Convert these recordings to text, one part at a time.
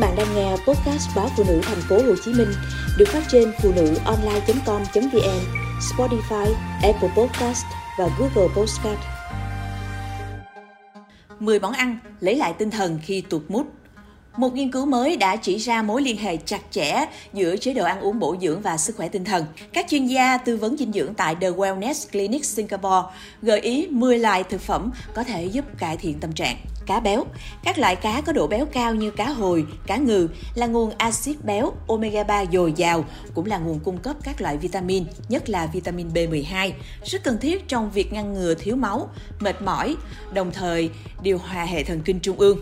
bạn đang nghe podcast báo phụ nữ thành phố Hồ Chí Minh được phát trên phụ nữ online.com.vn, Spotify, Apple Podcast và Google Podcast. 10 món ăn lấy lại tinh thần khi tụt mút. Một nghiên cứu mới đã chỉ ra mối liên hệ chặt chẽ giữa chế độ ăn uống bổ dưỡng và sức khỏe tinh thần. Các chuyên gia tư vấn dinh dưỡng tại The Wellness Clinic Singapore gợi ý 10 loại thực phẩm có thể giúp cải thiện tâm trạng cá béo. Các loại cá có độ béo cao như cá hồi, cá ngừ là nguồn axit béo omega 3 dồi dào, cũng là nguồn cung cấp các loại vitamin, nhất là vitamin B12, rất cần thiết trong việc ngăn ngừa thiếu máu, mệt mỏi, đồng thời điều hòa hệ thần kinh trung ương.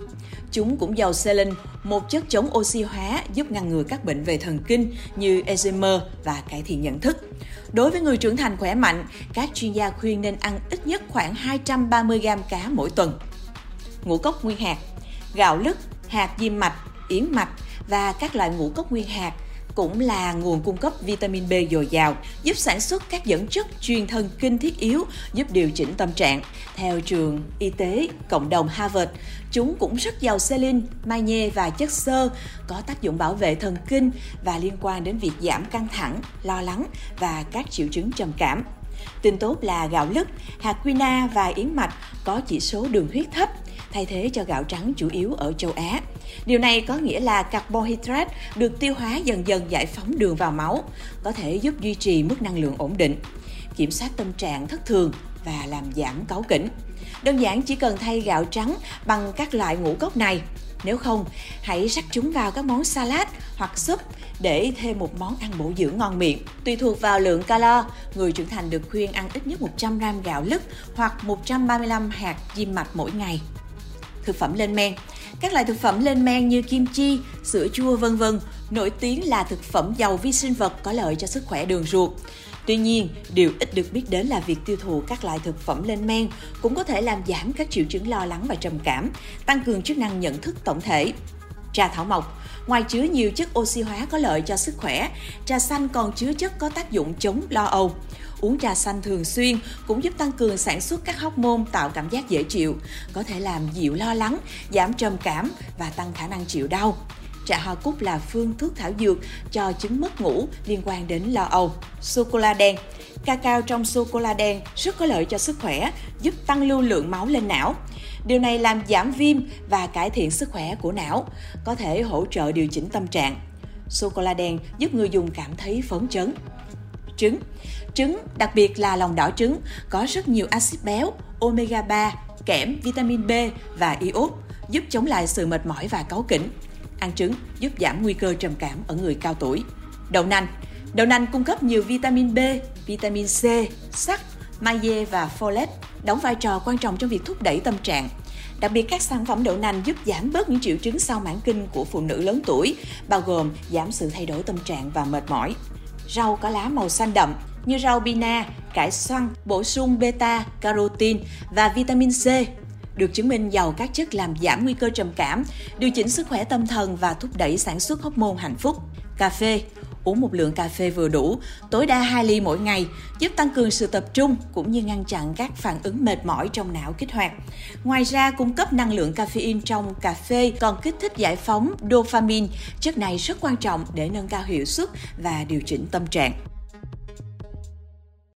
Chúng cũng giàu selen, một chất chống oxy hóa giúp ngăn ngừa các bệnh về thần kinh như Alzheimer và cải thiện nhận thức. Đối với người trưởng thành khỏe mạnh, các chuyên gia khuyên nên ăn ít nhất khoảng 230 g cá mỗi tuần ngũ cốc nguyên hạt, gạo lứt, hạt diêm mạch, yến mạch và các loại ngũ cốc nguyên hạt cũng là nguồn cung cấp vitamin B dồi dào, giúp sản xuất các dẫn chất truyền thần kinh thiết yếu, giúp điều chỉnh tâm trạng. Theo trường y tế cộng đồng Harvard, chúng cũng rất giàu selin, magie và chất xơ, có tác dụng bảo vệ thần kinh và liên quan đến việc giảm căng thẳng, lo lắng và các triệu chứng trầm cảm. Tin tốt là gạo lứt, hạt quinoa và yến mạch có chỉ số đường huyết thấp, thay thế cho gạo trắng chủ yếu ở châu Á. Điều này có nghĩa là carbohydrate được tiêu hóa dần dần giải phóng đường vào máu, có thể giúp duy trì mức năng lượng ổn định, kiểm soát tâm trạng thất thường và làm giảm cáu kỉnh. Đơn giản chỉ cần thay gạo trắng bằng các loại ngũ cốc này. Nếu không, hãy rắc chúng vào các món salad hoặc súp để thêm một món ăn bổ dưỡng ngon miệng. Tùy thuộc vào lượng calo, người trưởng thành được khuyên ăn ít nhất 100 gram gạo lứt hoặc 135 hạt diêm mạch mỗi ngày thực phẩm lên men. Các loại thực phẩm lên men như kim chi, sữa chua vân vân nổi tiếng là thực phẩm giàu vi sinh vật có lợi cho sức khỏe đường ruột. Tuy nhiên, điều ít được biết đến là việc tiêu thụ các loại thực phẩm lên men cũng có thể làm giảm các triệu chứng lo lắng và trầm cảm, tăng cường chức năng nhận thức tổng thể. Trà thảo mộc Ngoài chứa nhiều chất oxy hóa có lợi cho sức khỏe, trà xanh còn chứa chất có tác dụng chống lo âu. Uống trà xanh thường xuyên cũng giúp tăng cường sản xuất các hormone tạo cảm giác dễ chịu, có thể làm dịu lo lắng, giảm trầm cảm và tăng khả năng chịu đau. Trà hoa cúc là phương thuốc thảo dược cho chứng mất ngủ liên quan đến lo âu. Sô cô la đen Cacao trong sô cô la đen rất có lợi cho sức khỏe, giúp tăng lưu lượng máu lên não. Điều này làm giảm viêm và cải thiện sức khỏe của não, có thể hỗ trợ điều chỉnh tâm trạng. Sô cô la đen giúp người dùng cảm thấy phấn chấn. Trứng Trứng, đặc biệt là lòng đỏ trứng, có rất nhiều axit béo, omega 3, kẽm, vitamin B và iốt, giúp chống lại sự mệt mỏi và cáu kỉnh. Ăn trứng giúp giảm nguy cơ trầm cảm ở người cao tuổi. Đậu nành Đậu nành cung cấp nhiều vitamin B, vitamin C, sắt, magie và folate, đóng vai trò quan trọng trong việc thúc đẩy tâm trạng. Đặc biệt các sản phẩm đậu nành giúp giảm bớt những triệu chứng sau mãn kinh của phụ nữ lớn tuổi, bao gồm giảm sự thay đổi tâm trạng và mệt mỏi. Rau có lá màu xanh đậm như rau bina, cải xoăn, bổ sung beta, carotin và vitamin C được chứng minh giàu các chất làm giảm nguy cơ trầm cảm, điều chỉnh sức khỏe tâm thần và thúc đẩy sản xuất hormone hạnh phúc. Cà phê uống một lượng cà phê vừa đủ, tối đa 2 ly mỗi ngày, giúp tăng cường sự tập trung cũng như ngăn chặn các phản ứng mệt mỏi trong não kích hoạt. Ngoài ra, cung cấp năng lượng caffeine trong cà phê còn kích thích giải phóng dopamine. Chất này rất quan trọng để nâng cao hiệu suất và điều chỉnh tâm trạng.